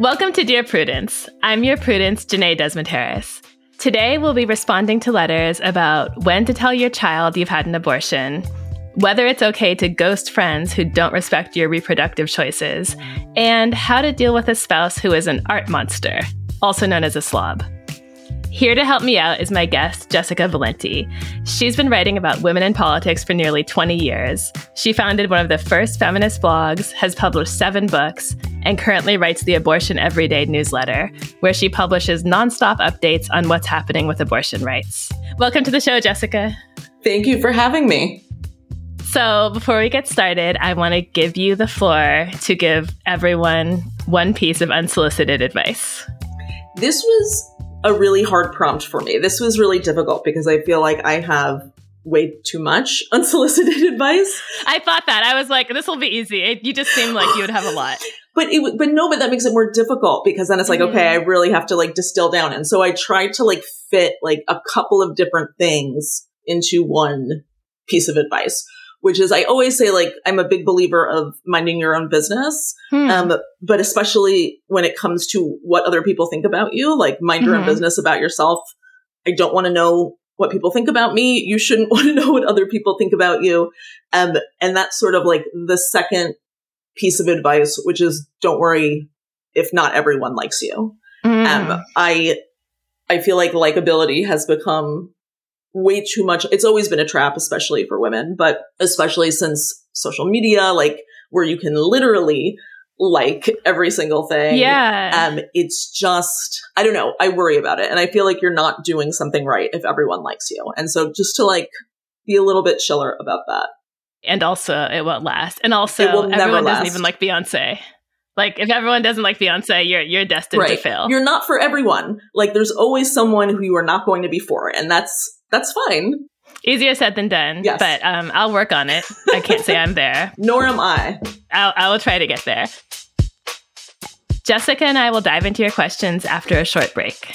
Welcome to Dear Prudence. I'm your Prudence, Jenée Desmond Harris. Today, we'll be responding to letters about when to tell your child you've had an abortion, whether it's okay to ghost friends who don't respect your reproductive choices, and how to deal with a spouse who is an art monster, also known as a slob. Here to help me out is my guest, Jessica Valenti. She's been writing about women in politics for nearly 20 years. She founded one of the first feminist blogs, has published seven books, and currently writes the Abortion Everyday newsletter, where she publishes nonstop updates on what's happening with abortion rights. Welcome to the show, Jessica. Thank you for having me. So, before we get started, I want to give you the floor to give everyone one piece of unsolicited advice. This was a really hard prompt for me. This was really difficult because I feel like I have way too much unsolicited advice. I thought that. I was like, this will be easy. It, you just seem like you would have a lot. But it, but no, but that makes it more difficult because then it's like, mm-hmm. okay, I really have to like distill down. And so I tried to like fit like a couple of different things into one piece of advice which is I always say like I'm a big believer of minding your own business, hmm. um, but especially when it comes to what other people think about you, like mind your mm-hmm. own business about yourself. I don't want to know what people think about me. You shouldn't want to know what other people think about you. Um, and that's sort of like the second piece of advice, which is don't worry if not everyone likes you. Mm. Um, I, I feel like likability has become way too much. It's always been a trap, especially for women, but especially since social media, like where you can literally like every single thing. Yeah. Um, it's just, I don't know. I worry about it. And I feel like you're not doing something right if everyone likes you. And so just to like be a little bit chiller about that. And also, it won't last. And also, everyone doesn't even like Beyonce. Like if everyone doesn't like Beyonce, you're you're destined right. to fail. You're not for everyone. Like there's always someone who you are not going to be for, and that's that's fine. Easier said than done. Yes. But um, I'll work on it. I can't say I'm there. Nor am I. I'll, I will try to get there. Jessica and I will dive into your questions after a short break.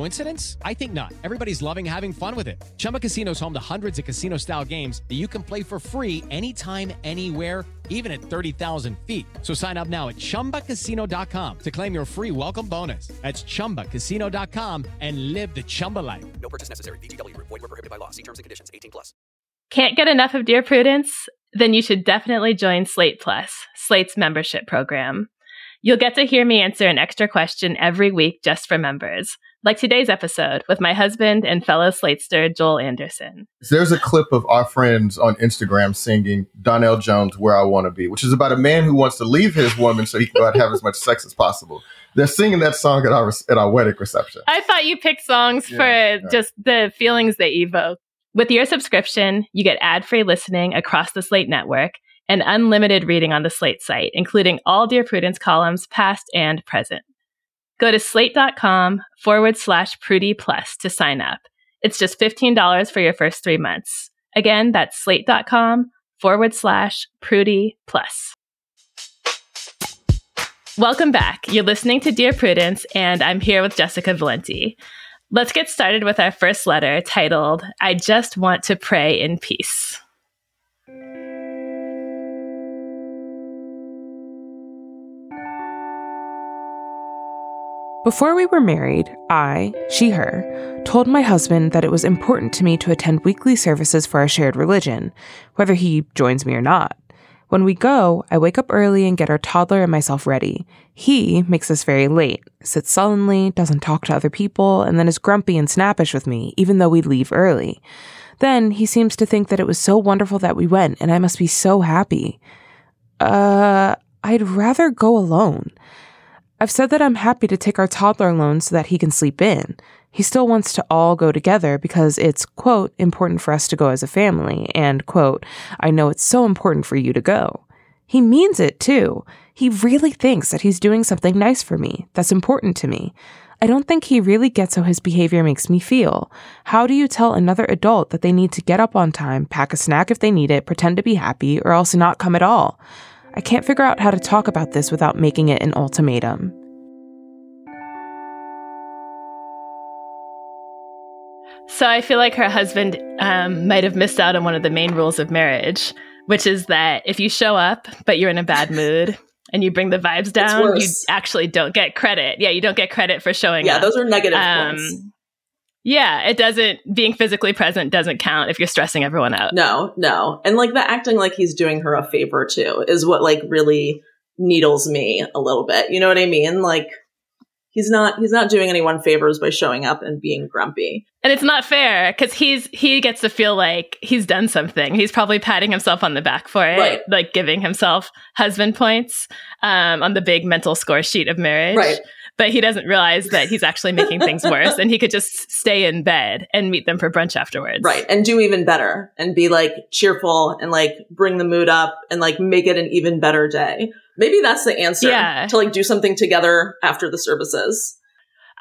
Coincidence? I think not. Everybody's loving having fun with it. Chumba Casino is home to hundreds of casino style games that you can play for free anytime, anywhere, even at 30,000 feet. So sign up now at chumbacasino.com to claim your free welcome bonus. That's chumbacasino.com and live the Chumba life. No purchase necessary. VGW, void, were prohibited by law. See terms and conditions 18 plus. Can't get enough of Dear Prudence? Then you should definitely join Slate Plus, Slate's membership program. You'll get to hear me answer an extra question every week just for members like today's episode with my husband and fellow Slatester, Joel Anderson. There's a clip of our friends on Instagram singing Donell Jones, Where I Want to Be, which is about a man who wants to leave his woman so he can go out and have as much sex as possible. They're singing that song at our, at our wedding reception. I thought you picked songs yeah, for yeah. just the feelings they evoke. With your subscription, you get ad free listening across the Slate network and unlimited reading on the Slate site, including all Dear Prudence columns, past and present. Go to slate.com forward slash prudie Plus to sign up. It's just $15 for your first three months. Again, that's slate.com forward slash prudie Plus. Welcome back. You're listening to Dear Prudence, and I'm here with Jessica Valenti. Let's get started with our first letter titled, I Just Want to Pray in Peace. Before we were married, I, she, her, told my husband that it was important to me to attend weekly services for our shared religion, whether he joins me or not. When we go, I wake up early and get our toddler and myself ready. He makes us very late, sits sullenly, doesn't talk to other people, and then is grumpy and snappish with me, even though we leave early. Then he seems to think that it was so wonderful that we went, and I must be so happy. Uh, I'd rather go alone. I've said that I'm happy to take our toddler alone so that he can sleep in. He still wants to all go together because it's, quote, important for us to go as a family, and, quote, I know it's so important for you to go. He means it too. He really thinks that he's doing something nice for me, that's important to me. I don't think he really gets how his behavior makes me feel. How do you tell another adult that they need to get up on time, pack a snack if they need it, pretend to be happy, or else not come at all? I can't figure out how to talk about this without making it an ultimatum. So I feel like her husband um, might have missed out on one of the main rules of marriage, which is that if you show up but you're in a bad mood and you bring the vibes down, you actually don't get credit. Yeah, you don't get credit for showing yeah, up. Yeah, those are negative um, points. Yeah, it doesn't, being physically present doesn't count if you're stressing everyone out. No, no. And like the acting like he's doing her a favor too is what like really needles me a little bit. You know what I mean? Like, he's not he's not doing anyone favors by showing up and being grumpy and it's not fair because he's he gets to feel like he's done something he's probably patting himself on the back for it right. like giving himself husband points um, on the big mental score sheet of marriage right but he doesn't realize that he's actually making things worse and he could just stay in bed and meet them for brunch afterwards right and do even better and be like cheerful and like bring the mood up and like make it an even better day maybe that's the answer yeah. to like do something together after the services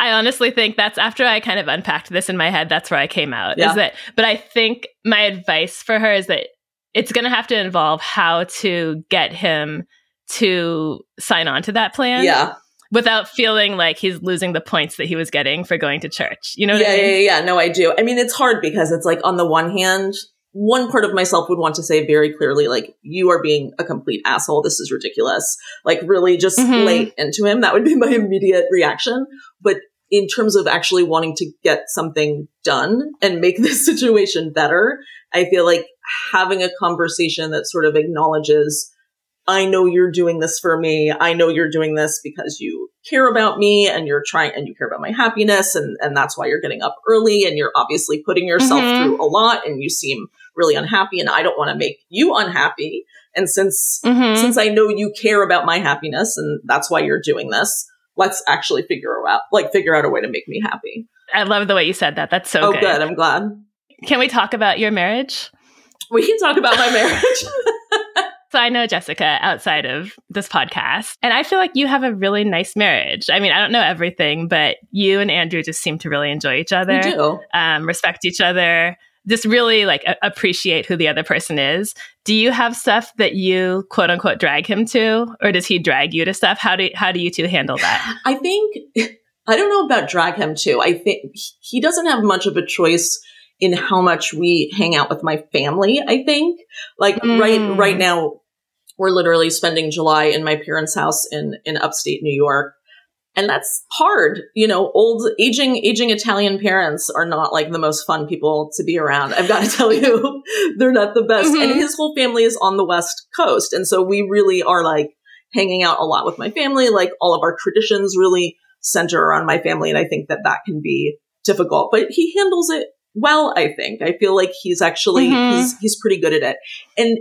I honestly think that's after I kind of unpacked this in my head, that's where I came out. Yeah. Is that but I think my advice for her is that it's gonna have to involve how to get him to sign on to that plan. Yeah without feeling like he's losing the points that he was getting for going to church. You know yeah, I mean? Yeah, yeah, yeah. No, I do. I mean, it's hard because it's like on the one hand, one part of myself would want to say very clearly, like, you are being a complete asshole. This is ridiculous. Like, really just mm-hmm. lay into him. That would be my immediate reaction. But in terms of actually wanting to get something done and make this situation better, I feel like having a conversation that sort of acknowledges I know you're doing this for me. I know you're doing this because you care about me and you're trying and you care about my happiness and, and that's why you're getting up early and you're obviously putting yourself mm-hmm. through a lot and you seem really unhappy and I don't want to make you unhappy. And since mm-hmm. since I know you care about my happiness and that's why you're doing this, let's actually figure out like figure out a way to make me happy. I love the way you said that. That's so oh, good. good. I'm glad. Can we talk about your marriage? We can talk about my marriage. So I know Jessica outside of this podcast, and I feel like you have a really nice marriage. I mean, I don't know everything, but you and Andrew just seem to really enjoy each other, we do. Um, respect each other, just really like a- appreciate who the other person is. Do you have stuff that you quote unquote drag him to, or does he drag you to stuff? How do how do you two handle that? I think I don't know about drag him to. I think he doesn't have much of a choice in how much we hang out with my family, I think. Like mm. right right now we're literally spending July in my parents' house in in upstate New York. And that's hard. You know, old aging aging Italian parents are not like the most fun people to be around. I've got to tell you. They're not the best. Mm-hmm. And his whole family is on the West Coast. And so we really are like hanging out a lot with my family. Like all of our traditions really center around my family. And I think that that can be difficult, but he handles it well, I think. I feel like he's actually mm-hmm. he's he's pretty good at it. And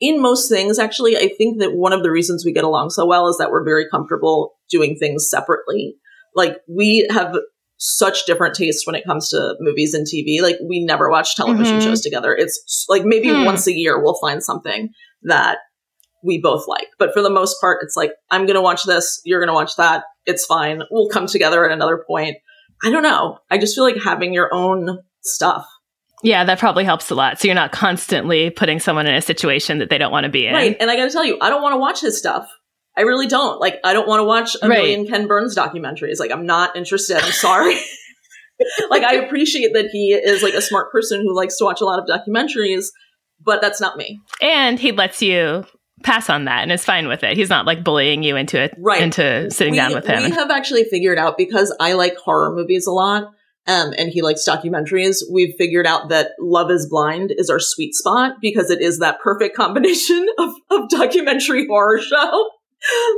in most things, actually, I think that one of the reasons we get along so well is that we're very comfortable doing things separately. Like we have such different tastes when it comes to movies and TV. Like we never watch television mm-hmm. shows together. It's like maybe hmm. once a year we'll find something that we both like. But for the most part, it's like, I'm going to watch this. You're going to watch that. It's fine. We'll come together at another point. I don't know. I just feel like having your own stuff. Yeah, that probably helps a lot. So you're not constantly putting someone in a situation that they don't want to be in. Right. And I got to tell you, I don't want to watch his stuff. I really don't. Like, I don't want to watch a right. million Ken Burns documentaries. Like, I'm not interested. I'm sorry. like, I appreciate that he is like a smart person who likes to watch a lot of documentaries, but that's not me. And he lets you pass on that and is fine with it. He's not like bullying you into it, right. into sitting we, down with him. We have actually figured out because I like horror movies a lot um, and he likes documentaries. We've figured out that Love is Blind is our sweet spot because it is that perfect combination of, of documentary horror show.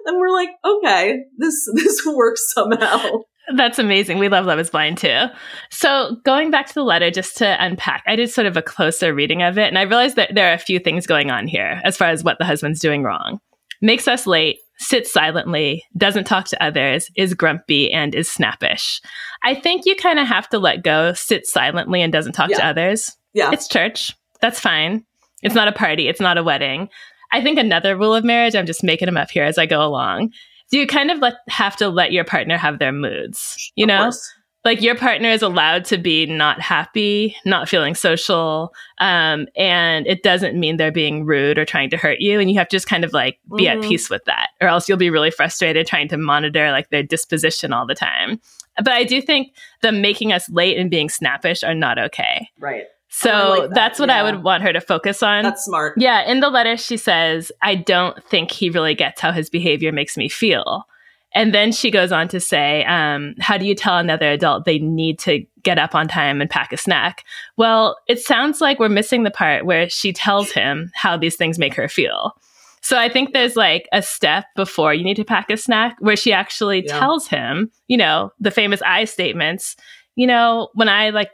And we're like, okay, this, this works somehow. That's amazing. We love Love is Blind too. So, going back to the letter, just to unpack, I did sort of a closer reading of it, and I realized that there are a few things going on here as far as what the husband's doing wrong. makes us late, sits silently, doesn't talk to others, is grumpy, and is snappish. I think you kind of have to let go, sit silently, and doesn't talk Yeah. to others. Yeah. It's church. That's fine. It's not a party. It's not a wedding. I think another rule of marriage, I'm just making them up here as I go along. You kind of let, have to let your partner have their moods. You Of know, course. Like your partner is allowed to be not happy, not feeling social, um, and it doesn't mean they're being rude or trying to hurt you. And you have to just kind of like be Mhm. at peace with that, or else you'll be really frustrated trying to monitor like their disposition all the time. But I do think the making us late and being snappish are not okay. Right. So like that, that's what I would want her to focus on. That's smart. Yeah, in the letter, she says, I don't think he really gets how his behavior makes me feel. And then she goes on to say, um, How do you tell another adult they need to get up on time and pack a snack? Well, it sounds like we're missing the part where she tells him how these things make her feel. So I think there's like a step before you need to pack a snack where she actually Yeah. tells him, you know, the famous I statements, you know, when I like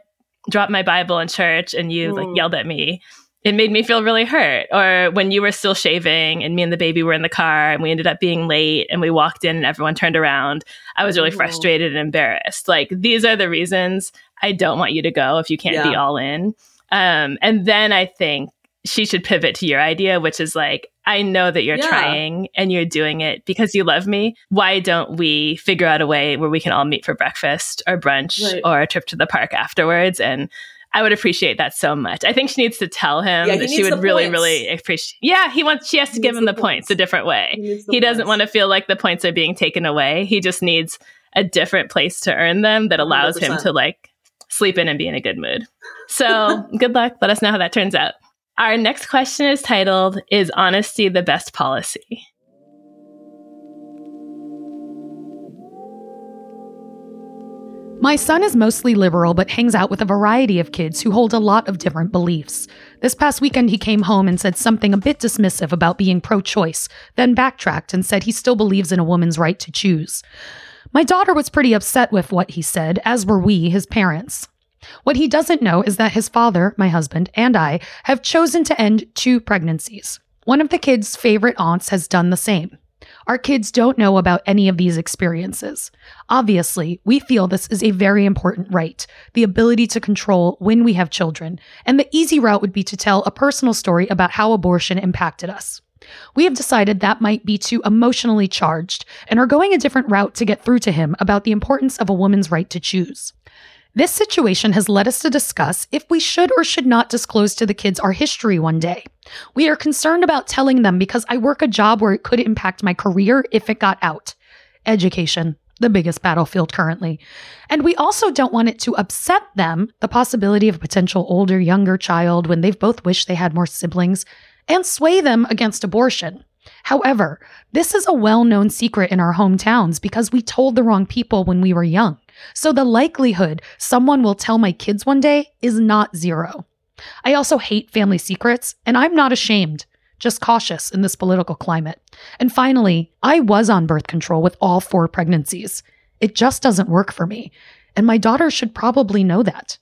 dropped my Bible in church and you like Mm. yelled at me, it made me feel really hurt. Or when you were still shaving and me and the baby were in the car and we ended up being late and we walked in and everyone turned around, I was really Mhm. frustrated and embarrassed. Like, these are the reasons I don't want you to go if you can't be all in. Um, and then I think she should pivot to your idea, which is like, I know that you're Yeah. trying and you're doing it because you love me. Why don't we figure out a way where we can all meet for breakfast or brunch Right. or a trip to the park afterwards? And I would appreciate that so much. I think she needs to tell him Yeah, that she would really, points. really appreciate. Yeah, he wants. She has to He give him the, the points. points. a different way. the He doesn't want to feel like the points are being taken away. He just needs a different place to earn them that allows him 100%. to like sleep in and be in a good mood. So good luck. Let us know how that turns out. Our next question is titled Is Honesty the Best Policy? My son is mostly liberal, but hangs out with a variety of kids who hold a lot of different beliefs. This past weekend, he came home and said something a bit dismissive about being pro choice, then backtracked and said he still believes in a woman's right to choose. My daughter was pretty upset with what he said, as were we, his parents. What he doesn't know is that his father, my husband, and I have chosen to end two pregnancies. One of the kids' favorite aunts has done the same. Our kids don't know about any of these experiences. Obviously, we feel this is a very important right the ability to control when we have children, and the easy route would be to tell a personal story about how abortion impacted us. We have decided that might be too emotionally charged and are going a different route to get through to him about the importance of a woman's right to choose. This situation has led us to discuss if we should or should not disclose to the kids our history one day. We are concerned about telling them because I work a job where it could impact my career if it got out. Education, the biggest battlefield currently. And we also don't want it to upset them, the possibility of a potential older, younger child when they've both wished they had more siblings, and sway them against abortion. However, this is a well known secret in our hometowns because we told the wrong people when we were young. So the likelihood someone will tell my kids one day is not zero. I also hate family secrets, and I'm not ashamed, just cautious in this political climate. And finally, I was on birth control with all four pregnancies. It just doesn't work for me, and my daughter should probably know that.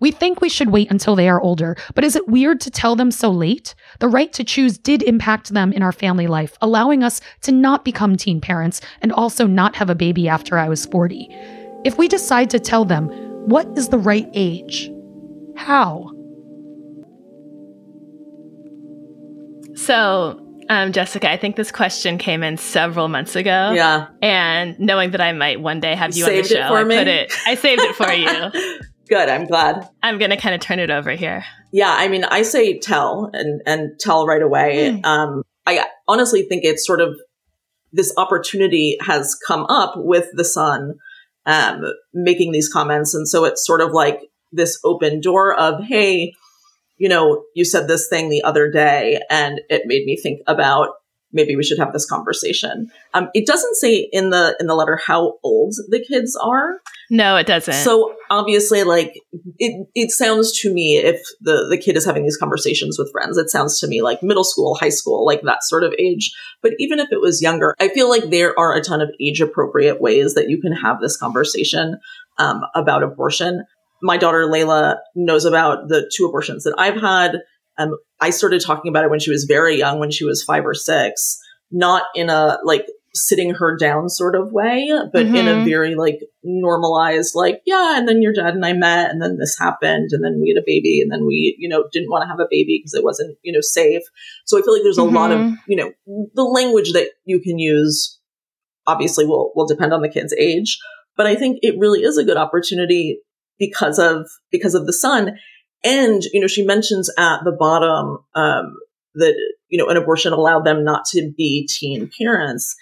We think we should wait until they are older, but is it weird to tell them so late? The right to choose did impact them in our family life, allowing us to not become teen parents and also not have a baby after I was 40. If we decide to tell them, what is the right age? How? So, um, Jessica, I think this question came in several months ago. Yeah. And knowing that I might one day have you on the show, it for I me? put it. I saved it for you. Good. I'm glad. I'm gonna kind of turn it over here. Yeah, I mean, I say tell and and tell right away. Hmm. Um, I honestly think it's sort of this opportunity has come up with the son um, making these comments, and so it's sort of like this open door of, hey, you know, you said this thing the other day, and it made me think about maybe we should have this conversation. Um, it doesn't say in the in the letter how old the kids are. No, it doesn't. So obviously, like it, it sounds to me if the the kid is having these conversations with friends, it sounds to me like middle school, high school, like that sort of age. But even if it was younger, I feel like there are a ton of age appropriate ways that you can have this conversation um, about abortion. My daughter Layla knows about the two abortions that I've had. Um, I started talking about it when she was very young, when she was five or six. not in a like sitting her down sort of way, but mm-hmm. in a mm-hmm. very like normalized, like, yeah, and then your dad and I met and then this happened and then we had a baby and then we, you know, didn't want to have a baby because it wasn't, you know, safe. So I feel like there's a mm-hmm. lot of, mm-hmm. you know, the language that you can use obviously will, will depend on the kid's age, but I think it really is a good opportunity because of, because of the son. And, you know, she mentions at the bottom, um, that, you know, an abortion allowed them not to be teen parents.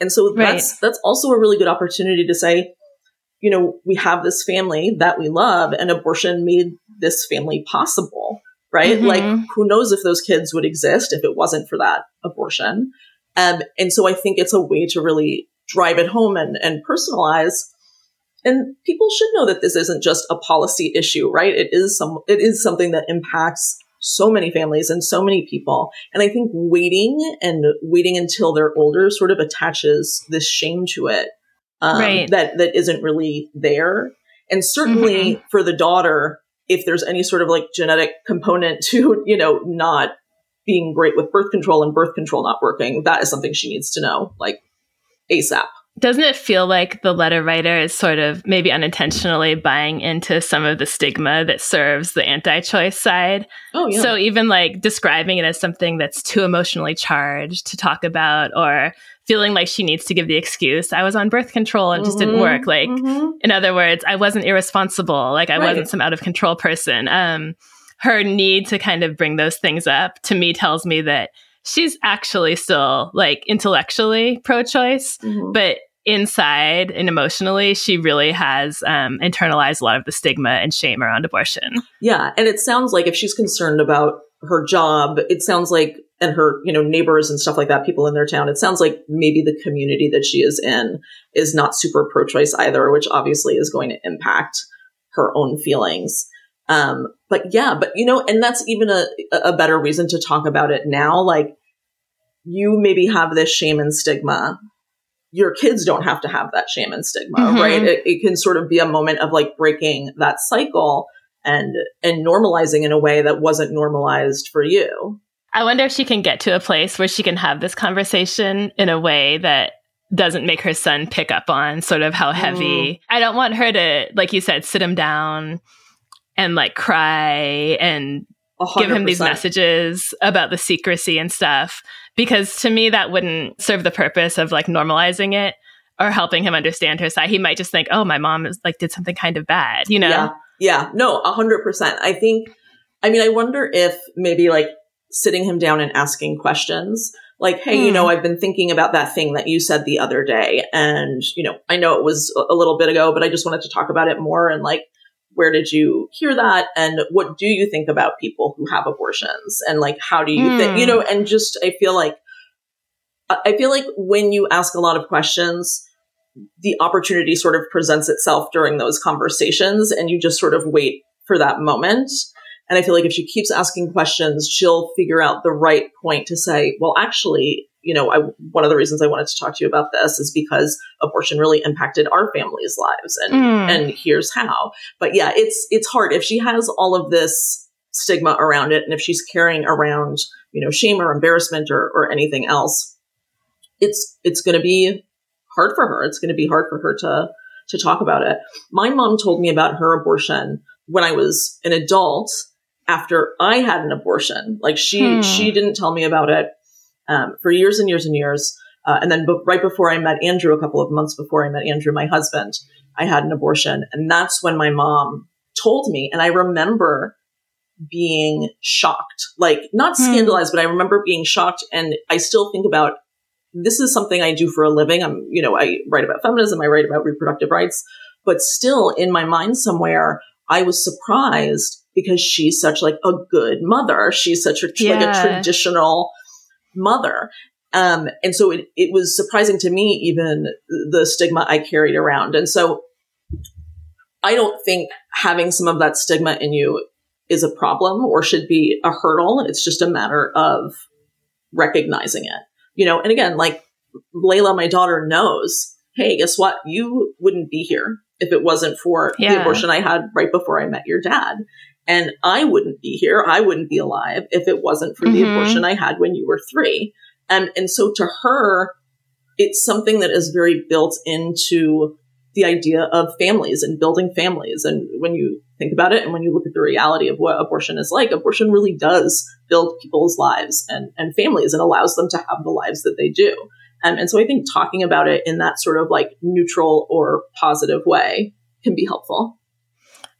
And so right. that's that's also a really good opportunity to say, you know, we have this family that we love and abortion made this family possible, right? Mm-hmm. Like who knows if those kids would exist if it wasn't for that abortion. Um, and so I think it's a way to really drive it home and, and personalize. And people should know that this isn't just a policy issue, right? It is some, it is something that impacts so many families and so many people. And I think waiting and waiting until they're older sort of attaches this shame to it um, right. that that isn't really there. And certainly mm-hmm. for the daughter, if there's any sort of like genetic component to you know not being great with birth control and birth control not working, that is something she needs to know like ASAP doesn't it feel like the letter writer is sort of maybe unintentionally buying into some of the stigma that serves the anti-choice side? Oh, yeah. So even like describing it as something that's too emotionally charged to talk about or feeling like she needs to give the excuse, I was on birth control and it mm-hmm. just didn't mm-hmm. work. Like, mm-hmm. in other words, I wasn't irresponsible. Like I right. wasn't some out of control person. Um, her need to kind of bring those things up to me tells me that she's actually still like intellectually pro-choice, mm-hmm. but inside and emotionally, she really has um, internalized a lot of the stigma and shame around abortion. Yeah. And it sounds like if she's concerned about her job, it sounds like, and her, you know, neighbors and stuff like that, people in their town, it sounds like maybe the community that she is in is not super pro choice either, which obviously is going to impact her own feelings. Um, but yeah, but you know, and that's even a, a better reason to talk about it now. Like, you maybe have this shame and stigma your kids don't have to have that shame and stigma, mm-hmm. right? It, it, can sort of be a moment of like breaking that cycle and and normalizing in a way that wasn't normalized for you. I wonder if she can get to a place where she can have this conversation in a way that doesn't make her son pick up on sort of how heavy. Mm. I don't want her to, like you said, sit him down and like cry and 100%. give him these messages about the secrecy and stuff because to me that wouldn't serve the purpose of like normalizing it or helping him understand her side. He might just think, "Oh, my mom is like did something kind of bad," you know? Yeah, yeah, no, a hundred percent. I think. I mean, I wonder if maybe like sitting him down and asking questions like, hey, mm. you know, hmm. I've been thinking about that thing that you said the other day. And, you know, I know it was a little bit ago, but I just wanted to talk about it more. And like, where did you hear that? And what do you think about people who have abortions? And like, how do you mm. think, you know, and just, I feel like, I feel like when you ask a lot of questions, the opportunity sort of presents itself during those conversations and you just sort of wait for that moment. And I feel like if she keeps asking questions, she'll figure out the right point to say, well, actually, you know, I, one of the reasons I wanted to talk to you about this is because abortion really impacted our family's lives, and mm. and here's how. But yeah, it's it's hard if she has all of this stigma around it, and if she's carrying around you know shame or embarrassment or or anything else, it's it's going to be hard for her. It's going to be hard for her to to talk about it. My mom told me about her abortion when I was an adult after I had an abortion. Like she hmm. she didn't tell me about it um, for years and years and years. Uh, and then b- right before I met Andrew, a couple of months before I met Andrew, my husband, I had an abortion. And that's when my mom told me. And I remember being shocked, like not hmm. scandalized, but I remember being shocked. And I still think about this is something I do for a living. I'm, you know, I write about feminism, I write about reproductive rights, but still in my mind somewhere, I was surprised because she's such like a good mother. She's such a, yeah. like a traditional mother. Um, and so it, it was surprising to me, even the stigma I carried around. And so I don't think having some of that stigma in you is a problem or should be a hurdle. It's just a matter of recognizing it, you know? And again, like Layla, my daughter knows, Hey, guess what? You wouldn't be here if it wasn't for yeah. the abortion I had right before I met your dad. And I wouldn't be here. I wouldn't be alive if it wasn't for mm-hmm. the abortion I had when you were three. And, and so to her, it's something that is very built into the idea of families and building families. And when you think about it and when you look at the reality of what abortion is like, abortion really does build people's lives and, and families and allows them to have the lives that they do. Um, and so I think talking about it in that sort of like neutral or positive way can be helpful.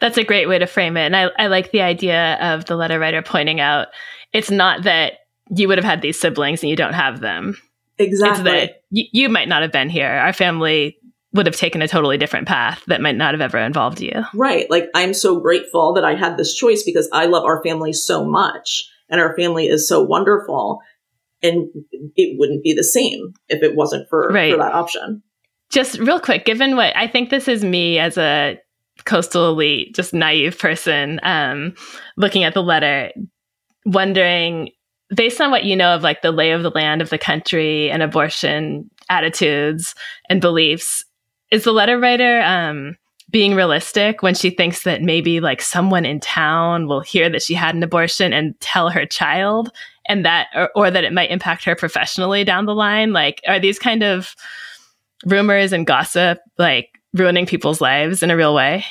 That's a great way to frame it. And I, I like the idea of the letter writer pointing out it's not that you would have had these siblings and you don't have them. Exactly. It's that y- you might not have been here. Our family would have taken a totally different path that might not have ever involved you. Right. Like I'm so grateful that I had this choice because I love our family so much and our family is so wonderful. And it wouldn't be the same if it wasn't for, Right. for that option. Just real quick, given what I think this is me as a coastal elite, just naive person, um, looking at the letter, wondering, based on what you know of like the lay of the land of the country and abortion attitudes and beliefs, is the letter writer um, being realistic when she thinks that maybe like someone in town will hear that she had an abortion and tell her child and that or, or that it might impact her professionally down the line? Like are these kind of rumors and gossip like ruining people's lives in a real way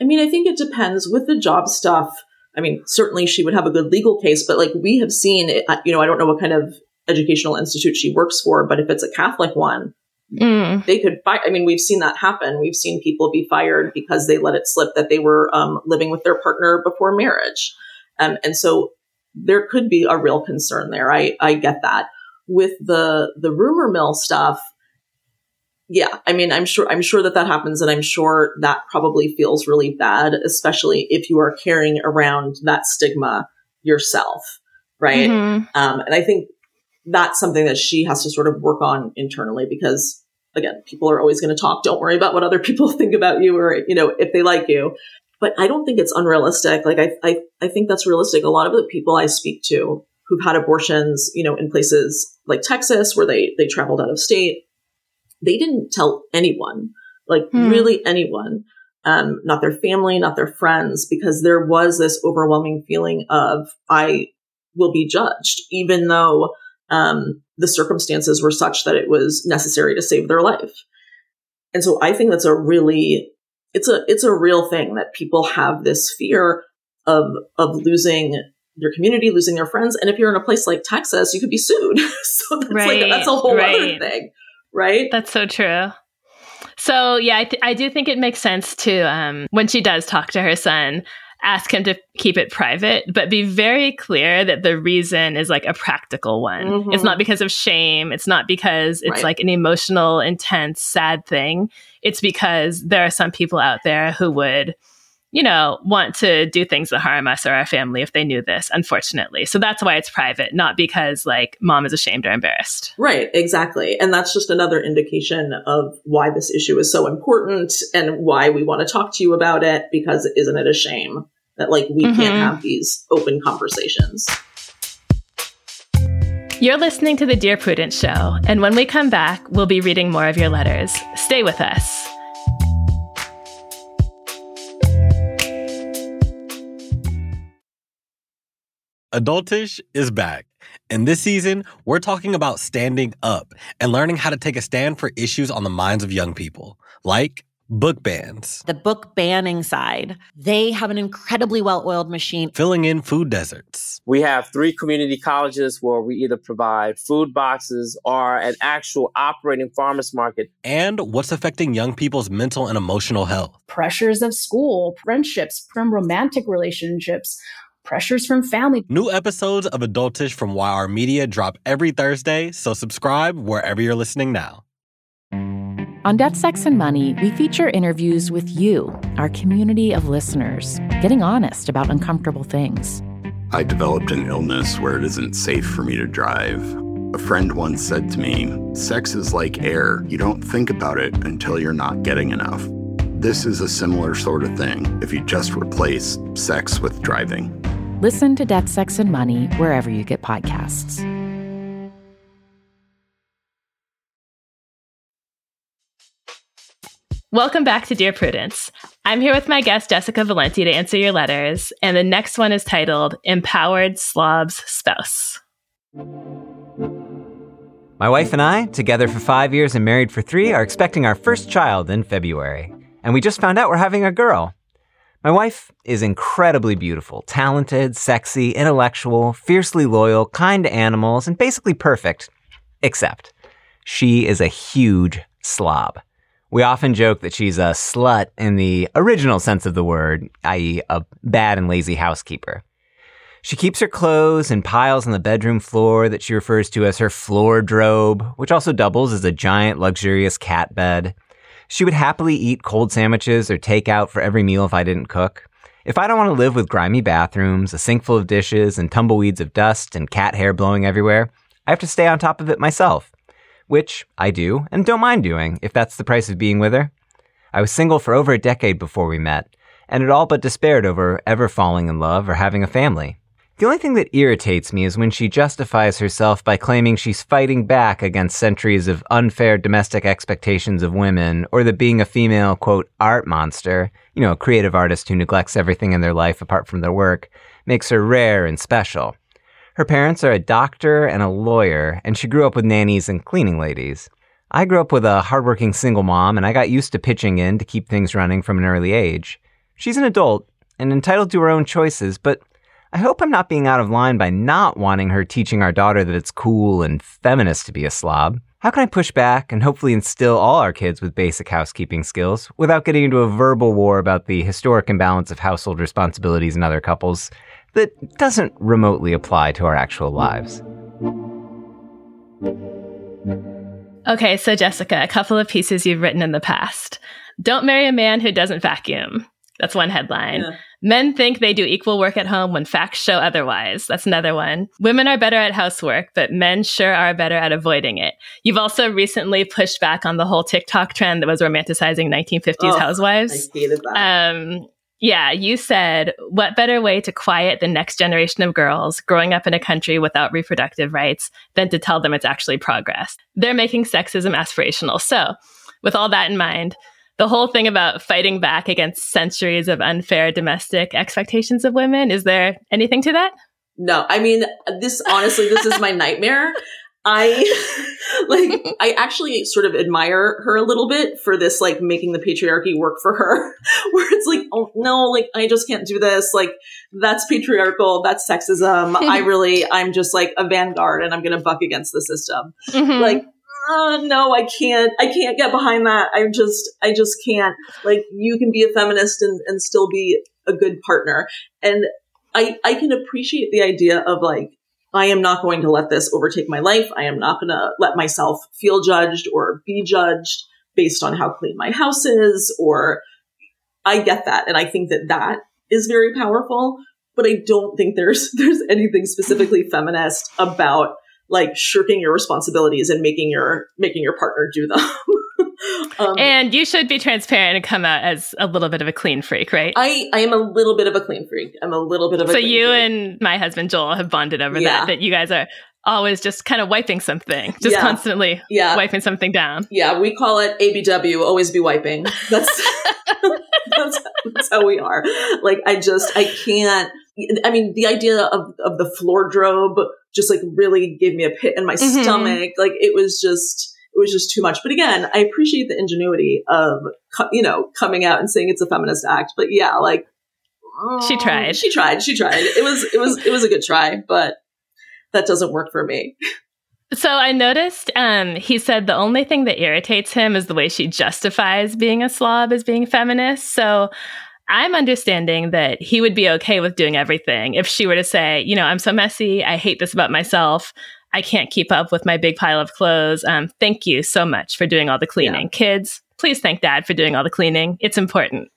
I mean, I think it depends with the job stuff. I mean, certainly she would have a good legal case, but like we have seen, it, you know, I don't know what kind of educational institute she works for, but if it's a Catholic one, Mm. they could fire. I mean, we've seen that happen. We've seen people be fired because they let it slip that they were um, living with their partner before marriage, um, and so there could be a real concern there. I I get that with the the rumor mill stuff. Yeah, I mean, I'm sure I'm sure that that happens, and I'm sure that probably feels really bad, especially if you are carrying around that stigma yourself, right? Mhm. Um, and I think that's something that she has to sort of work on internally because again, people are always going to talk. Don't worry about what other people think about you or, you know, if they like you. But I don't think it's unrealistic. Like I, I, I think that's realistic. A lot of the people I speak to who've had abortions, you know, in places like Texas where they, they traveled out of state, they didn't tell anyone, like Hmm. really anyone. Um, not their family, not their friends, because there was this overwhelming feeling of I will be judged, even though um, the circumstances were such that it was necessary to save their life. And so I think that's a really it's a it's a real thing that people have this fear of of losing their community, losing their friends, and if you're in a place like Texas, you could be sued. so that's Right, like that's a whole other thing, right? That's so true. So yeah, I, th- I do think it makes sense to um, when she does talk to her son, ask him to keep it private, but be very clear that the reason is like a practical one. Mhm. It's not because of shame. It's not because it's Right. like an emotional, intense, sad thing. It's because there are some people out there who would, you know, want to do things that harm us or our family if they knew this, unfortunately. So that's why it's private, not because like mom is ashamed or embarrassed. Right, exactly. And that's just another indication of why this issue is so important and why we want to talk to you about it because isn't it a shame that like we Mhm. can't have these open conversations? You're listening to the Dear Prudence Show, and when we come back, we'll be reading more of your letters. Stay with us. Adultish is back. And this season, we're talking about standing up and learning how to take a stand for issues on the minds of young people, like book bans, the book banning side. They have an incredibly well oiled machine. filling in food deserts, We have three community colleges where we either provide food boxes or an actual operating farmers market. and what's affecting young people's mental and emotional health. pressures of school, friendships, from romantic relationships, pressures from family. New episodes of Adultish from YR Media drop every Thursday, so subscribe wherever you're listening now. On Death, Sex, and Money, we feature interviews with you, our community of listeners, getting honest about uncomfortable things. I developed an illness where it isn't safe for me to drive. A friend once said to me, Sex is like air. You don't think about it until you're not getting enough. This is a similar sort of thing if you just replace sex with driving. Listen to Death, Sex, and Money wherever you get podcasts. Welcome back to Dear Prudence. I'm here with my guest, Jessica Valenti, to answer your letters, and the next one is titled Empowered Slob's Spouse. My wife and I, together for five years and married for three, are expecting our first child in February. And we just found out we're having a girl. My wife is incredibly beautiful, talented, sexy, intellectual, fiercely loyal, kind to animals, and basically perfect. Except, she is a huge slob. We often joke that she's a slut in the original sense of the word, i.e., a bad and lazy housekeeper. She keeps her clothes in piles on the bedroom floor that she refers to as her floor drobe, which also doubles as a giant, luxurious cat bed. She would happily eat cold sandwiches or take out for every meal if I didn't cook. If I don't want to live with grimy bathrooms, a sink full of dishes, and tumbleweeds of dust and cat hair blowing everywhere, I have to stay on top of it myself. Which I do, and don't mind doing, if that's the price of being with her. I was single for over a decade before we met, and had all but despaired over ever falling in love or having a family. The only thing that irritates me is when she justifies herself by claiming she's fighting back against centuries of unfair domestic expectations of women, or that being a female, quote, art monster, you know, a creative artist who neglects everything in their life apart from their work, makes her rare and special. Her parents are a doctor and a lawyer, and she grew up with nannies and cleaning ladies. I grew up with a hardworking single mom, and I got used to pitching in to keep things running from an early age. She's an adult and entitled to her own choices, but I hope I'm not being out of line by not wanting her teaching our daughter that it's cool and feminist to be a slob. How can I push back and hopefully instill all our kids with basic housekeeping skills without getting into a verbal war about the historic imbalance of household responsibilities in other couples that doesn't remotely apply to our actual lives? Okay, so Jessica, a couple of pieces you've written in the past. Don't marry a man who doesn't vacuum. That's one headline. Yeah. Men think they do equal work at home when facts show otherwise. That's another one. Women are better at housework, but men sure are better at avoiding it. You've also recently pushed back on the whole TikTok trend that was romanticizing 1950s oh, housewives. I hated that. Um, yeah, you said, what better way to quiet the next generation of girls growing up in a country without reproductive rights than to tell them it's actually progress? They're making sexism aspirational. So, with all that in mind, the whole thing about fighting back against centuries of unfair domestic expectations of women. Is there anything to that? No, I mean, this honestly, this is my nightmare. I like, I actually sort of admire her a little bit for this, like making the patriarchy work for her, where it's like, oh no, like I just can't do this. Like that's patriarchal. That's sexism. I really, I'm just like a vanguard and I'm going to buck against the system. Mm-hmm. Like oh, no, I can't, I can't get behind that. I just, I just can't. Like, you can be a feminist and, and still be a good partner. And I, I can appreciate the idea of like, I am not going to let this overtake my life. I am not going to let myself feel judged or be judged based on how clean my house is or I get that. And I think that that is very powerful, but I don't think there's, there's anything specifically feminist about like shirking your responsibilities and making your making your partner do them. um, and you should be transparent and come out as a little bit of a clean freak, right? I I am a little bit of a clean freak. I'm a little bit of a so you freak. and my husband Joel have bonded over yeah. that. That you guys are always just kind of wiping something, just yeah. constantly yeah. wiping something down. Yeah, we call it ABW, always be wiping. That's, that's, that's how we are. Like I just I can't I mean, the idea of, of the floor drobe just like really gave me a pit in my mm-hmm. stomach. Like it was just, it was just too much. But again, I appreciate the ingenuity of, you know, coming out and saying it's a feminist act. But yeah, like she um, tried. She tried. She tried. It was, it was, it was a good try, but that doesn't work for me. So I noticed um, he said the only thing that irritates him is the way she justifies being a slob as being feminist. So I'm understanding that he would be okay with doing everything if she were to say, you know, I'm so messy. I hate this about myself. I can't keep up with my big pile of clothes. Um, thank you so much for doing all the cleaning. Yeah. Kids, please thank dad for doing all the cleaning. It's important.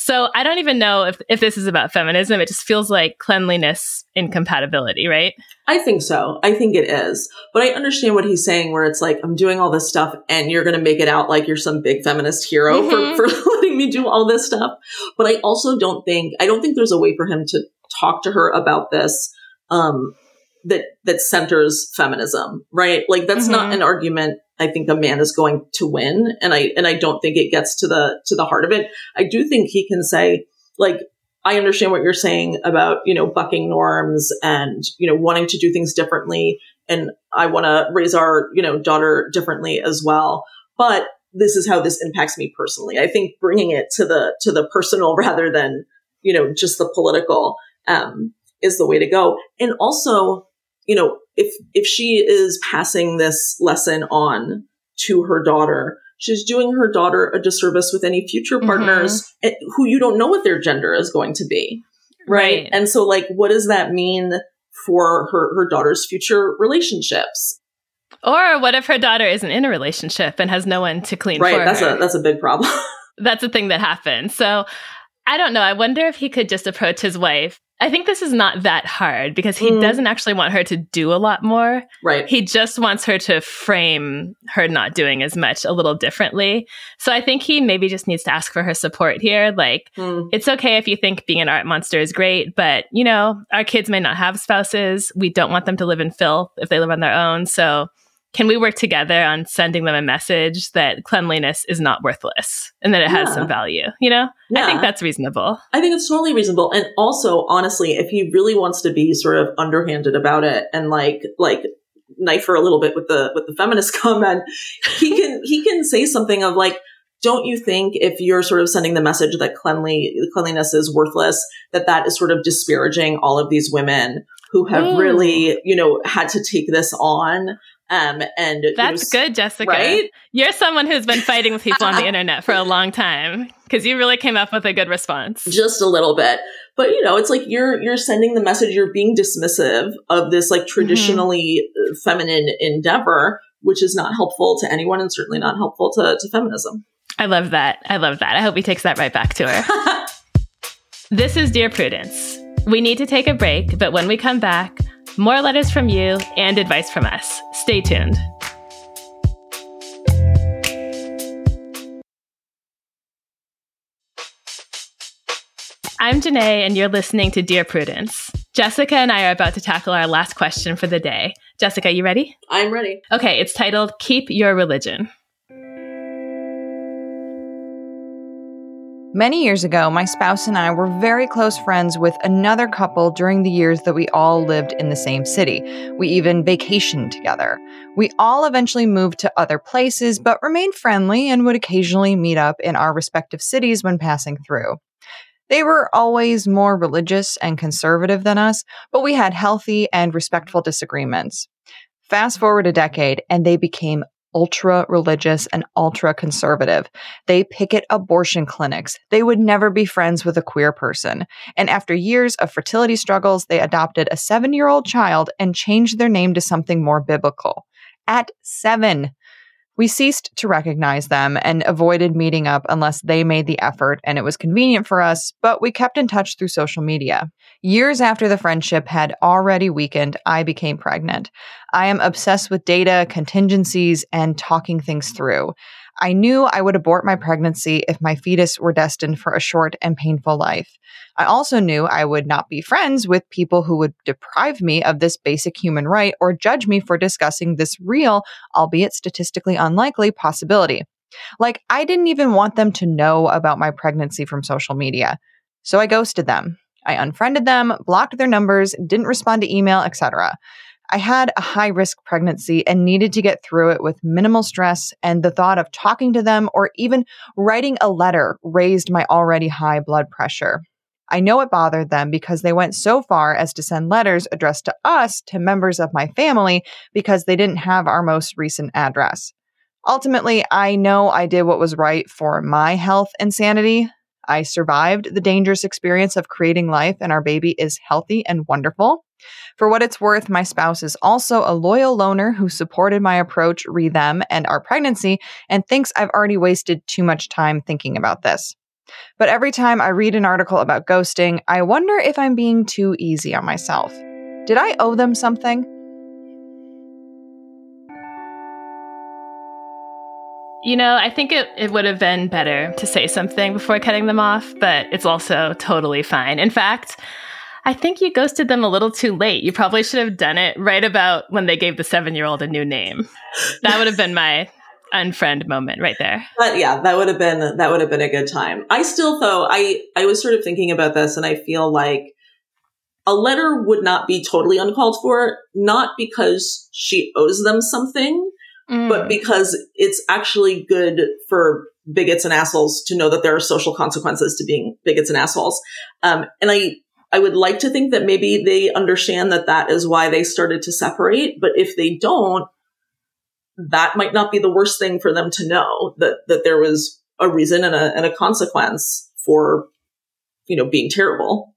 So I don't even know if, if this is about feminism. It just feels like cleanliness incompatibility, right? I think so. I think it is. But I understand what he's saying where it's like, I'm doing all this stuff and you're going to make it out like you're some big feminist hero mm-hmm. for, for letting me do all this stuff. But I also don't think, I don't think there's a way for him to talk to her about this. Um, that that centers feminism, right? Like that's mm-hmm. not an argument I think a man is going to win. And I, and I don't think it gets to the, to the heart of it. I do think he can say, like, I understand what you're saying about, you know, bucking norms and, you know, wanting to do things differently and I want to raise our, you know, daughter differently as well. But this is how this impacts me personally. I think bringing it to the to the personal rather than you know just the political um, is the way to go. And also, you know, if if she is passing this lesson on to her daughter, she's doing her daughter a disservice with any future partners mm-hmm. who you don't know what their gender is going to be. Right? right. And so like what does that mean for her her daughter's future relationships? Or what if her daughter isn't in a relationship and has no one to clean right, for that's her? a that's a big problem. that's a thing that happens. So I don't know. I wonder if he could just approach his wife. I think this is not that hard because he mm. doesn't actually want her to do a lot more. Right. He just wants her to frame her not doing as much a little differently. So I think he maybe just needs to ask for her support here. Like, mm. it's okay if you think being an art monster is great, but you know, our kids may not have spouses. We don't want them to live in filth if they live on their own. So can we work together on sending them a message that cleanliness is not worthless and that it has some value? You know, yeah. I think that's reasonable. I think it's totally reasonable. And also, honestly, if he really wants to be sort of underhanded about it and like, like, knife her a little bit with the with the feminist comment he can he can say something of like don't you think if you're sort of sending the message that cleanly cleanliness is worthless that that is sort of disparaging all of these women who have Ooh. really you know had to take this on um, and that's good, Jessica. Right? You're someone who's been fighting with people on the internet for a long time because you really came up with a good response. Just a little bit, but you know, it's like you're you're sending the message. You're being dismissive of this like mm-hmm. traditionally mm-hmm. feminine endeavor, which is not helpful to anyone, and certainly not helpful to, to feminism. I love that. I love that. I hope he takes that right back to her. this is Dear Prudence. We need to take a break, but when we come back. More letters from you and advice from us. Stay tuned. I'm Jenée, and you're listening to Dear Prudence. Jessica and I are about to tackle our last question for the day. Jessica, you ready? I'm ready. Okay, it's titled Keep Your Religion. Many years ago, my spouse and I were very close friends with another couple during the years that we all lived in the same city. We even vacationed together. We all eventually moved to other places, but remained friendly and would occasionally meet up in our respective cities when passing through. They were always more religious and conservative than us, but we had healthy and respectful disagreements. Fast forward a decade, and they became ultra religious and ultra conservative. They picket abortion clinics. They would never be friends with a queer person. And after years of fertility struggles, they adopted a seven year old child and changed their name to something more biblical. At seven, we ceased to recognize them and avoided meeting up unless they made the effort and it was convenient for us, but we kept in touch through social media. Years after the friendship had already weakened, I became pregnant. I am obsessed with data, contingencies, and talking things through. I knew I would abort my pregnancy if my fetus were destined for a short and painful life. I also knew I would not be friends with people who would deprive me of this basic human right or judge me for discussing this real, albeit statistically unlikely, possibility. Like, I didn't even want them to know about my pregnancy from social media. So I ghosted them. I unfriended them, blocked their numbers, didn't respond to email, etc. I had a high risk pregnancy and needed to get through it with minimal stress, and the thought of talking to them or even writing a letter raised my already high blood pressure. I know it bothered them because they went so far as to send letters addressed to us to members of my family because they didn't have our most recent address. Ultimately, I know I did what was right for my health and sanity. I survived the dangerous experience of creating life, and our baby is healthy and wonderful. For what it's worth, my spouse is also a loyal loner who supported my approach, re them, and our pregnancy, and thinks I've already wasted too much time thinking about this. But every time I read an article about ghosting, I wonder if I'm being too easy on myself. Did I owe them something? You know, I think it, it would have been better to say something before cutting them off, but it's also totally fine. In fact, I think you ghosted them a little too late. You probably should have done it right about when they gave the seven year old a new name. That would have been my unfriend moment right there. But yeah, that would have been that would have been a good time. I still though I I was sort of thinking about this and I feel like a letter would not be totally uncalled for, not because she owes them something, mm. but because it's actually good for bigots and assholes to know that there are social consequences to being bigots and assholes. Um, and I, I would like to think that maybe they understand that that is why they started to separate. But if they don't, that might not be the worst thing for them to know that, that there was a reason and a, and a consequence for, you know, being terrible.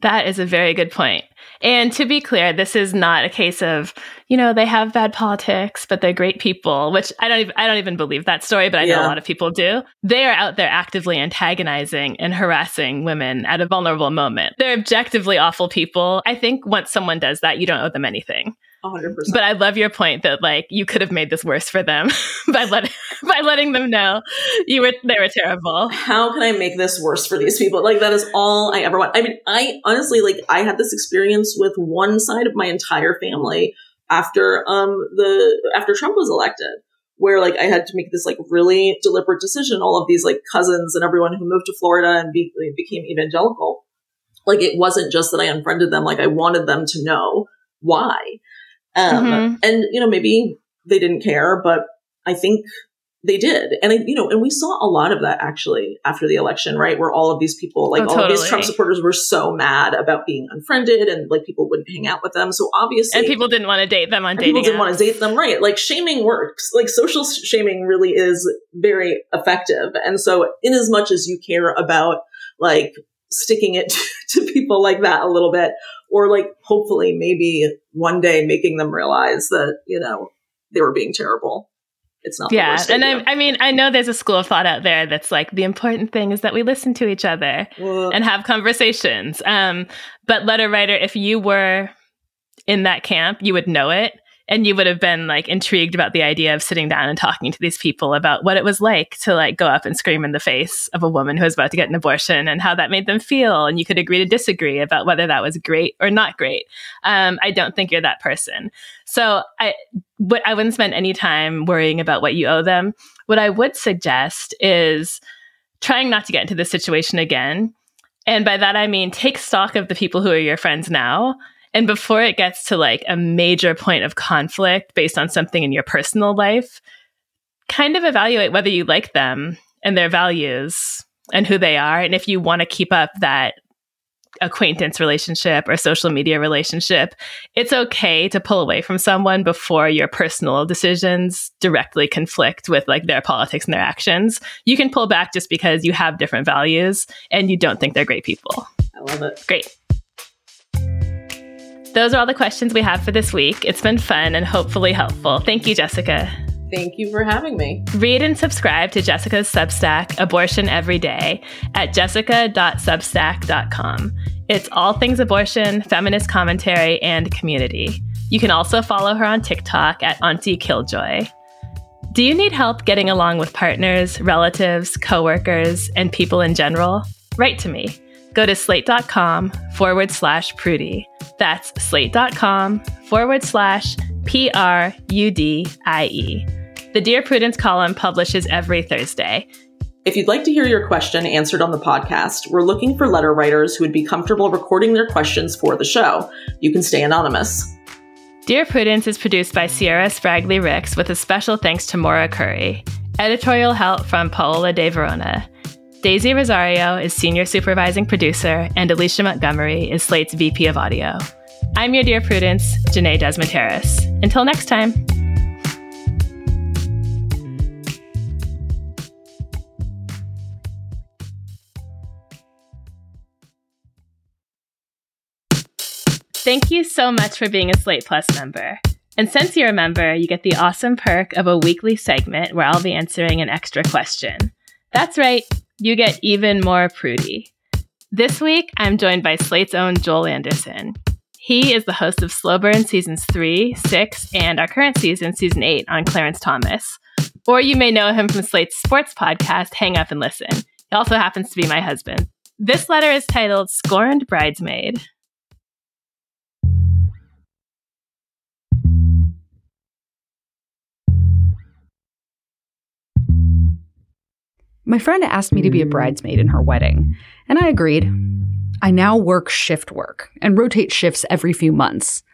That is a very good point. And to be clear, this is not a case of, you know, they have bad politics, but they're great people, which I don't even, I don't even believe that story, but I yeah. know a lot of people do. They are out there actively antagonizing and harassing women at a vulnerable moment. They're objectively awful people. I think once someone does that, you don't owe them anything. 100%. But I love your point that like you could have made this worse for them by letting by letting them know you were they were terrible. How can I make this worse for these people? Like that is all I ever want. I mean, I honestly like I had this experience with one side of my entire family after um the after Trump was elected where like I had to make this like really deliberate decision all of these like cousins and everyone who moved to Florida and be, became evangelical like it wasn't just that I unfriended them like I wanted them to know why um, mm-hmm. and, you know, maybe they didn't care, but I think they did. And, you know, and we saw a lot of that actually after the election, right? Where all of these people, like oh, all totally. of these Trump supporters were so mad about being unfriended and like people wouldn't hang out with them. So obviously. And people didn't want to date them on dating People didn't want to date them, right? Like shaming works. Like social shaming really is very effective. And so in as much as you care about like sticking it to people like that a little bit, or like hopefully maybe one day making them realize that, you know, they were being terrible. It's not. Yeah. and I, I, mean, I know there's a school of thought out there that's like the important thing is that we listen to each other and have conversations. Um, but letter writer, if you were in that camp, you would know it and you would have been like intrigued about the idea of sitting down and talking to these people about what it was like to like go up and scream in the face of a woman who was about to get an abortion and how that made them feel. And you could agree to disagree about whether that was great or not great. Um, i don't think you're that person. So i i wouldn't spend any time worrying about what you owe them. What i would suggest is trying not to get into this situation again. And by that i mean take stock of the people who are your friends now and before it gets to like a major point of conflict based on something in your personal life, kind of evaluate whether you like them and their values and who they are. And if you want to keep up that acquaintance relationship or social media relationship, it's okay to pull away from someone before your personal decisions directly conflict with like their politics and their actions. You can pull back just because you have different values and you don't think they're great people. I love it. Great. Those are all the questions we have for this week. It's been fun and hopefully helpful. Thank you, Jessica. Thank you for having me. Read and subscribe to Jessica's Substack, Abortion Every Day, at jessica.substack.com. It's all things abortion, feminist commentary, and community. You can also follow her on TikTok at Auntie Killjoy. Do you need help getting along with partners, relatives, coworkers, and people in general? Write to me go to slate.com forward slash Prudie. That's slate.com forward slash P R U D I E. The Dear Prudence column publishes every Thursday. If you'd like to hear your question answered on the podcast, we're looking for letter writers who would be comfortable recording their questions for the show. You can stay anonymous. Dear Prudence is produced by Se'era Spragley Ricks with a special thanks to Maura Currie. Editorial help from Paola De Verona. Daisy Rosario is senior supervising producer, and Alicia Montgomery is Slate's VP of audio. I'm your dear Prudence, Jenée Desmond Harris. Until next time. Thank you so much for being a Slate Plus member. And since you're a member, you get the awesome perk of a weekly segment where I'll be answering an extra question. That's right, you get even more Prudie. This week, I'm joined by Slate's own Joel Anderson. He is the host of Slow Burn Seasons 3, 6, and our current season, Season 8, on Clarence Thomas. Or you may know him from Slate's sports podcast, Hang Up and Listen. He also happens to be my husband. This letter is titled Scorned Bridesmaid. My friend asked me to be a bridesmaid in her wedding, and I agreed. I now work shift work and rotate shifts every few months.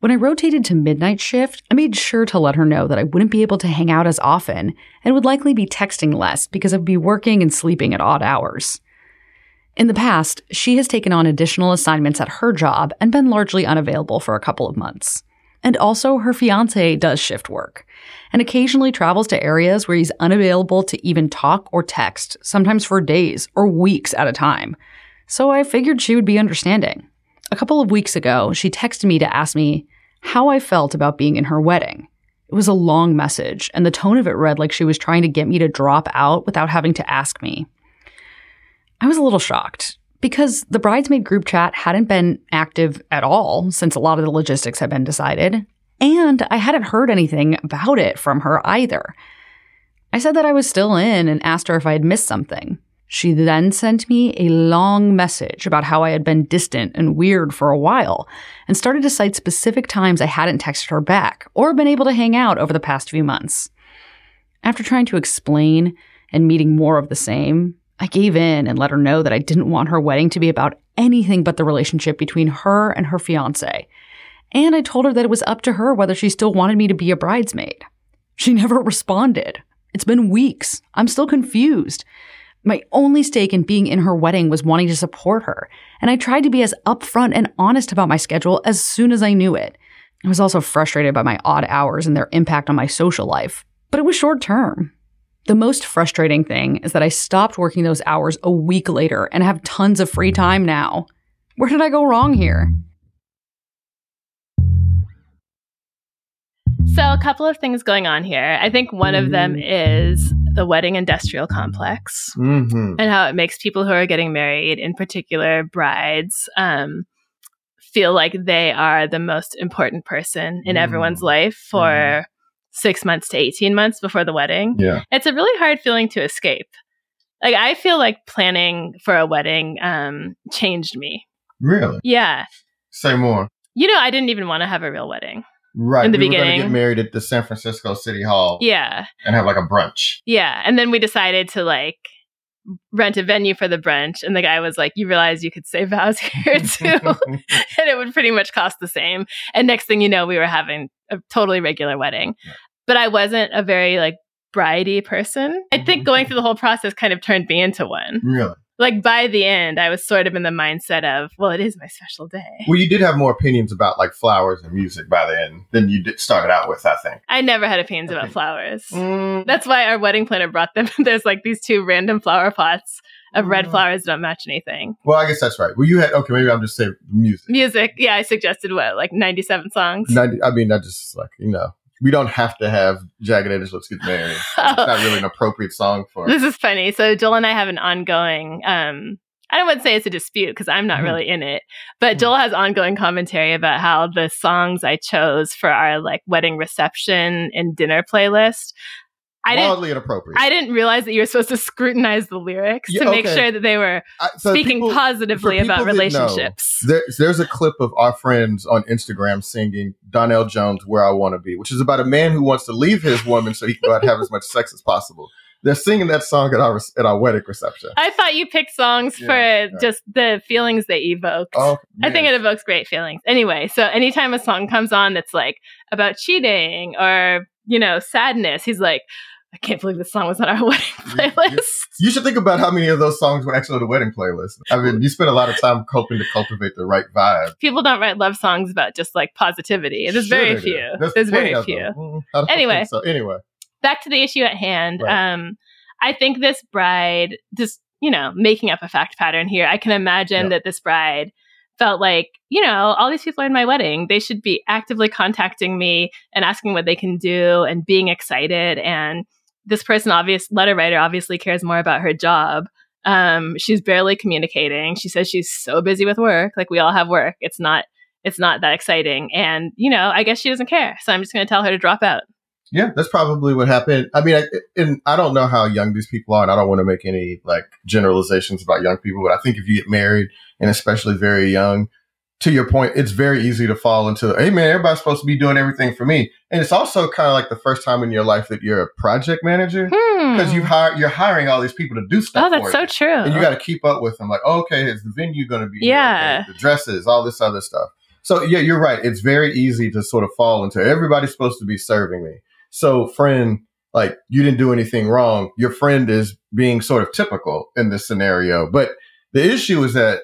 When I rotated to midnight shift, I made sure to let her know that I wouldn't be able to hang out as often and would likely be texting less because I'd be working and sleeping at odd hours. In the past, she has taken on additional assignments at her job and been largely unavailable for a couple of months. And also, her fiance does shift work and occasionally travels to areas where he's unavailable to even talk or text, sometimes for days or weeks at a time. So I figured she would be understanding. A couple of weeks ago, she texted me to ask me how I felt about being in her wedding. It was a long message, and the tone of it read like she was trying to get me to drop out without having to ask me. I was a little shocked because the bridesmaid group chat hadn't been active at all since a lot of the logistics had been decided, and I hadn't heard anything about it from her either. I said that I was still in and asked her if I had missed something. She then sent me a long message about how I had been distant and weird for a while and started to cite specific times I hadn't texted her back or been able to hang out over the past few months. After trying to explain and meeting more of the same, I gave in and let her know that I didn't want her wedding to be about anything but the relationship between her and her fiance. And I told her that it was up to her whether she still wanted me to be a bridesmaid. She never responded. It's been weeks. I'm still confused. My only stake in being in her wedding was wanting to support her, and I tried to be as upfront and honest about my schedule as soon as I knew it. I was also frustrated by my odd hours and their impact on my social life, but it was short term. The most frustrating thing is that I stopped working those hours a week later and have tons of free time now. Where did I go wrong here? So, a couple of things going on here. I think one of them is the wedding industrial complex Mm-hmm. and how it makes people who are getting married, in particular brides, um, feel like they are the most important person in everyone's life for six months to 18 months before the wedding. Yeah. It's a really hard feeling to escape. Like, I feel like planning for a wedding um, changed me. Really? Yeah. Say more. You know, I didn't even want to have a real wedding. Right. In the we beginning. get married at the San Francisco City Hall. Yeah. And have like a brunch. Yeah. And then we decided to like rent a venue for the brunch. And the guy was like, You realize you could say vows here too. and it would pretty much cost the same. And next thing you know, we were having a totally regular wedding. But I wasn't a very like bridey person. I mm-hmm. think going through the whole process kind of turned me into one. Really? Like by the end, I was sort of in the mindset of, well, it is my special day. Well, you did have more opinions about like flowers and music by then than you did started out with, I think. I never had opinions about flowers. Mm. That's why our wedding planner brought them. There's like these two random flower pots of red mm. flowers that don't match anything. Well, I guess that's right. Well, you had okay. Maybe I'm just saying music. Music, yeah, I suggested what, like 97 songs? 90, I mean, I just like you know, we don't have to have Jagged Edges. Let's get married. It's not really an appropriate song for. This is funny. So Joel and I have an ongoing um I don't want to say it's a dispute because I'm not Mhm. really in it, but Joel has ongoing commentary about how the songs I chose for our like wedding reception and dinner playlist. I didn't wildly inappropriate. I didn't realize that you were supposed to scrutinize the lyrics Yeah, to make okay. sure that they were I- so speaking people- positively about that know, relationships. There's there's a clip of our friends on Instagram singing Donell Jones "Where I Want to Be," which is about a man who wants to leave his woman so he can go out and have as much sex as possible. They're singing that song at our at our wedding reception. I thought you picked songs for just the feelings they evoked. Oh, I think it evokes great feelings. Anyway, so anytime a song comes on that's like about cheating or, you know, sadness, he's like, I can't believe this song was on our wedding playlist. You should think about how many of those songs were actually on the wedding playlist. I mean, you spent a lot of time hoping to cultivate the right vibe. People don't write love songs about just like positivity. There's Sure very few. There's There's, very few. Mm, Anyway. So anyway, back to the issue at hand. Right. Um, I think this bride, just you know, making up a fact pattern here. I can imagine that this bride felt like, you know, all these people are in my wedding. They should be actively contacting me and asking what they can do and being excited. And this person, obvious letter writer, obviously cares more about her job. Um, she's barely communicating. She says she's so busy with work. Like we all have work. It's not. It's not that exciting. And you know, I guess she doesn't care. So I'm just going to tell her to drop out. yeah, that's probably what happened. I mean, I, and I don't know how young these people are, and I don't want to make any like generalizations about young people, but I think if you get married and especially very young, to your point, it's very easy to fall into, hey man, everybody's supposed to be doing everything for me. And it's also kind of like the first time in your life that you're a project manager because Hmm. you hire you're hiring all these people to do stuff. Oh, that's for so you. true. And you got to keep up with them. Like, oh, okay, is the venue going to be? Yeah. The dresses, all this other stuff. So yeah, you're right. It's very easy to sort of fall into everybody's supposed to be serving me. So friend, like you didn't do anything wrong. Your friend is being sort of typical in this scenario. But the issue is that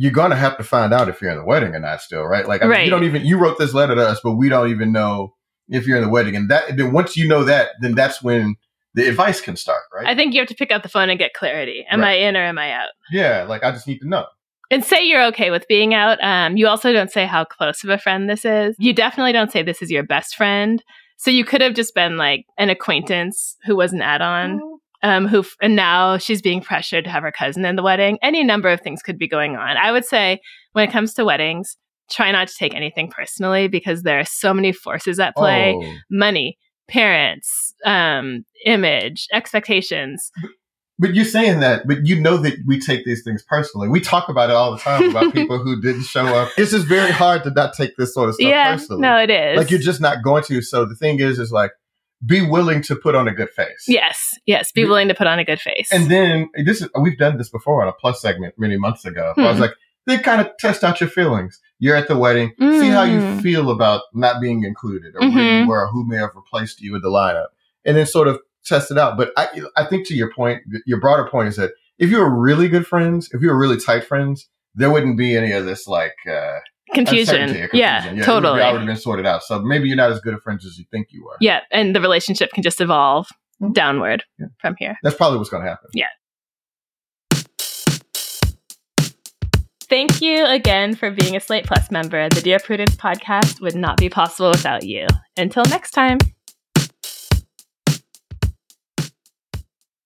you're going to have to find out if you're in the wedding or not still, right? Like I mean, Right. you don't even, you wrote this letter to us, but we don't even know if you're in the wedding. And that, then once you know that, then that's when the advice can start, right? I think you have to pick up the phone and get clarity. Am Right. I in or am I out? yeah. Like I just need to know. And say you're okay with being out. Um, you also don't say how close of a friend this is. You definitely don't say this is your best friend. So you could have just been like an acquaintance who was an add-on. Um, who f- and now she's being pressured to have her cousin in the wedding. Any number of things could be going on. I would say when it comes to weddings, try not to take anything personally because there are so many forces at play: Oh. money, parents, um, image, expectations. But you're saying that, but you know that we take these things personally. We talk about it all the time about people who didn't show up. It's just very hard to not take this sort of stuff yeah, personally. no, it is. Like you're just not going to. So the thing is, is like, be willing to put on a good face. yes, yes. Be willing to put on a good face. And then this is, we've done this before on a plus segment many months ago. I was Hmm. like, they kind of test out your feelings. You're at the wedding. See how you Mm. feel about not being included or where Mhm. you were or who may have replaced you in the lineup and then sort of test it out. But I, I think to your point, your broader point is that if you were really good friends, if you were really tight friends, there wouldn't be any of this like, uh, Confusion. Yeah, confusion. It would totally. be already been sorted out. So maybe you're not as good of friends as you think you were. Yeah, and the relationship can just evolve mm-hmm. downward from here. That's probably what's going to happen. Yeah. Thank you again for being a Slate Plus member. The Dear Prudence podcast would not be possible without you. Until next time.